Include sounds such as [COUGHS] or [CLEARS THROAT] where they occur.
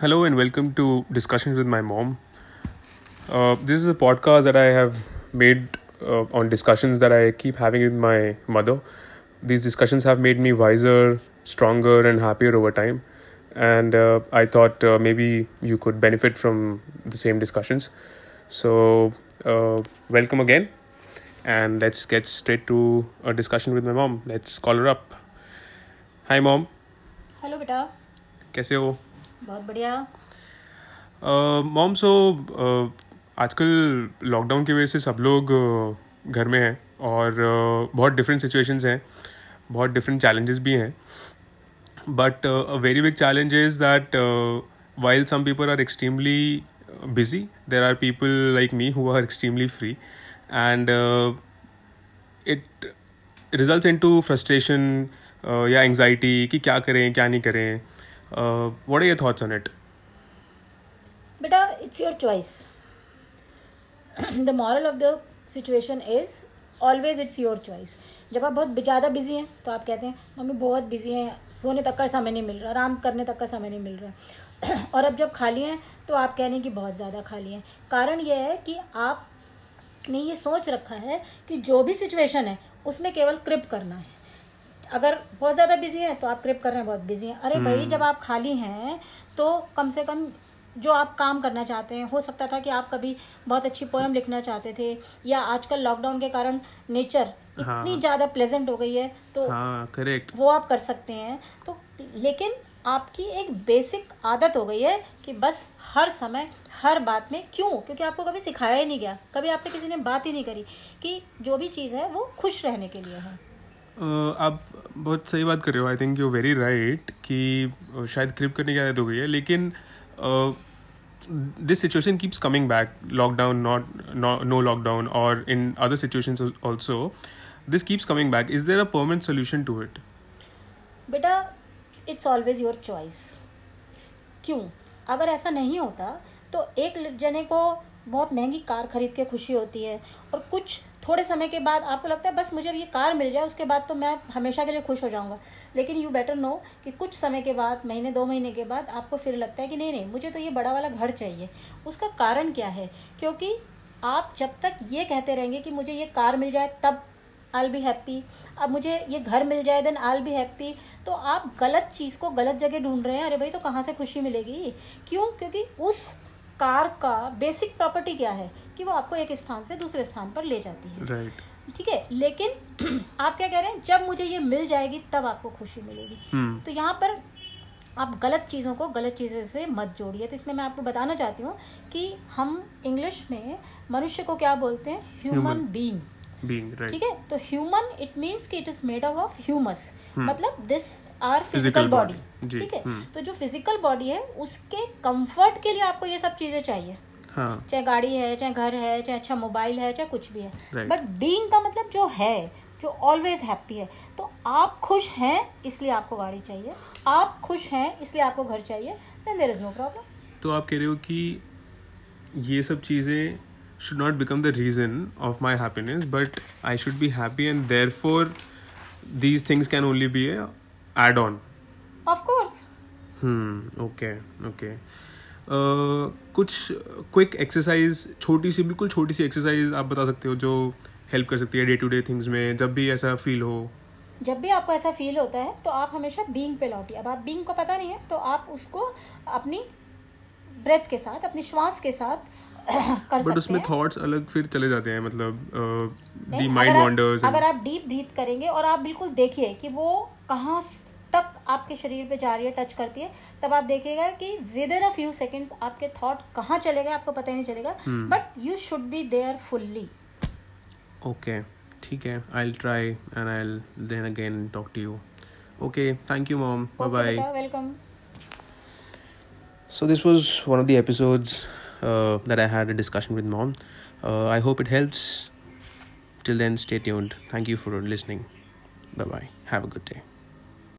Hello and welcome to Discussions with My Mom. Uh, this is a podcast that I have made uh, on discussions that I keep having with my mother. These discussions have made me wiser, stronger, and happier over time. And uh, I thought uh, maybe you could benefit from the same discussions. So, uh, welcome again. And let's get straight to a discussion with my mom. Let's call her up. Hi, mom. Hello बेटा कैसे हो बहुत बढ़िया। Mom so आजकल lockdown की वजह से सब लोग घर में हैं और बहुत डिफरेंट सिचुएशंस हैं, बहुत डिफरेंट चैलेंजेस भी हैं। But a very big challenge is that while some people are extremely busy there are people like me who are extremely free and it result in to frustration या anxiety कि क्या करें, क्या नहीं करें। What are your thoughts on it बेटा it's your choice the moral of the situation is always it's your choice जब आप बहुत ज़्यादा बिज़ी हैं तो आप कहते हैं, मम्मी, बहुत बिज़ी हैं, सोने तक का समय नहीं मिल रहा, आराम करने तक का समय नहीं मिल रहा। [CLEARS THROAT] और अब जब खाली हैं तो आप कह रहे हैं कि बहुत ज़्यादा खाली हैं। कारण यह है कि आपने ये सोच रखा है कि जो भी सिचुएशन है, उसमें केवल क्रिप करना है। अगर बहुत ज़्यादा बिज़ी है तो आप क्रिप कर रहे हैं बहुत बिज़ी हैं। अरे भाई जब आप खाली हैं तो कम से कम जो आप काम करना चाहते हैं हो सकता था कि आप कभी बहुत अच्छी पोएम लिखना चाहते थे या आजकल लॉकडाउन के कारण नेचर इतनी हाँ। ज़्यादा प्लेजेंट हो गई है तो हाँ करेक्ट वो आप कर सकते हैं। तो लेकिन आपकी एक बेसिक आदत हो गई है कि बस हर समय हर बात में क्यों? क्योंकि आपको कभी सिखाया ही नहीं गया। कभी आपसे किसी ने बात ही नहीं करी कि जो भी चीज़ है वो खुश रहने के लिए है। आप बहुत सही बात कर रहे हो। I think you very right कि शायद क्रिप करने की आदत हो गई है। लेकिन this situation keeps coming back lockdown not no lockdown और in other situations also this keeps coming back is there a permanent solution to it बेटा इट्स ऑलवेज योर चॉइस क्यों? अगर ऐसा नहीं होता तो एक जने को बहुत महँगी कार खरीद के खुशी होती है। और कुछ थोड़े समय के बाद आपको लगता है, बस मुझे ये कार मिल जाए, उसके बाद तो मैं हमेशा के लिए खुश हो जाऊँगा। लेकिन यू बेटर नो कि कुछ समय के बाद, महीने, दो महीने के बाद आपको फिर लगता है कि नहीं नहीं, मुझे तो ये बड़ा वाला घर चाहिए। उसका कारण क्या है? क्योंकि आप जब तक ये कहते रहेंगे कि मुझे ये कार मिल जाए, तब आई बी हैप्पी अब मुझे ये घर मिल जाए देन आई बी हैप्पी तो आप गलत चीज़ को गलत जगह ढूंढ रहे हैं। अरे भाई तो कहाँ से खुशी मिलेगी? क्यों? क्योंकि उस कार का बेसिक प्रॉपर्टी क्या है? कि वो आपको एक स्थान से दूसरे स्थान पर ले जाती है। राइट ठीक है? लेकिन [CLEARS THROAT] आप क्या कह रहे हैं? जब मुझे ये मिल जाएगी तब आपको खुशी मिलेगी। हम्म तो यहाँ पर आप गलत चीज़ों को गलत चीज़ों से मत जोड़िए। तो इसमें मैं आपको बताना चाहती हूँ कि हम इंग्लिश में मनुष्य को क्या बोलते हैं? ह्यूमन बीइंग ठीक है? तो ह्यूमन इट मीन्स कि it is made up of humus मतलब दिस आर फ़िज़िकल बॉडी ठीक है? हम्म। तो जो फ़िज़िकल बॉडी है उसके कंफर्ट के लिए आपको ये सब चीज़ें चाहिए। हाँ. चाहे गाड़ी है चाहे घर है चाहे अच्छा मोबाइल है चाहे कुछ भी है. बट बीइंग का मतलब जो है जो ऑलवेज हैप्पी है तो आप खुश हैं इसलिए आपको गाड़ी चाहिए। आप खुश हैं इसलिए आपको घर चाहिए। Then there is no problem तो आप कह रहे हो कि ये सब चीज़ें should not become the reason of my happiness but I should be happy and therefore these things can only be add on of course hmm okay okay कुछ क्विक एक्सरसाइज छोटी सी बिल्कुल छोटी सी एक्सरसाइज आप बता सकते हो जो हेल्प कर सकती है डे टू डे थिंग्स में जब भी ऐसा फील हो। जब भी आपको ऐसा फील होता है तो आप हमेशा बींग पे लौटिए। अब आप बींग को पता नहीं है तो आप उसको अपनी ब्रेथ के साथ अपनी श्वास के साथ [COUGHS] कर बट उसमें थॉट्स अलग फिर चले जाते हैं मतलब दी माइंड वॉन्डर्स अगर आप डीप ब्रीथ करेंगे और आप बिल्कुल देखिए कि वो कहाँ तक आपके शरीर पे जा रही है टच करती है तब आप देखिएगा कि within a few seconds आपके थॉट कहाँ चले गए आपको पता ही नहीं चलेगा. But you should be there fully Okay, ठीक है I'll try and I'll then again talk to you. Okay, thank you, mom. Bye bye. Welcome So this was one of the episodes uh, that I had a discussion with mom. Uh, I hope it helps. Till then, stay tuned. Thank you for listening. Bye bye. Have a good day.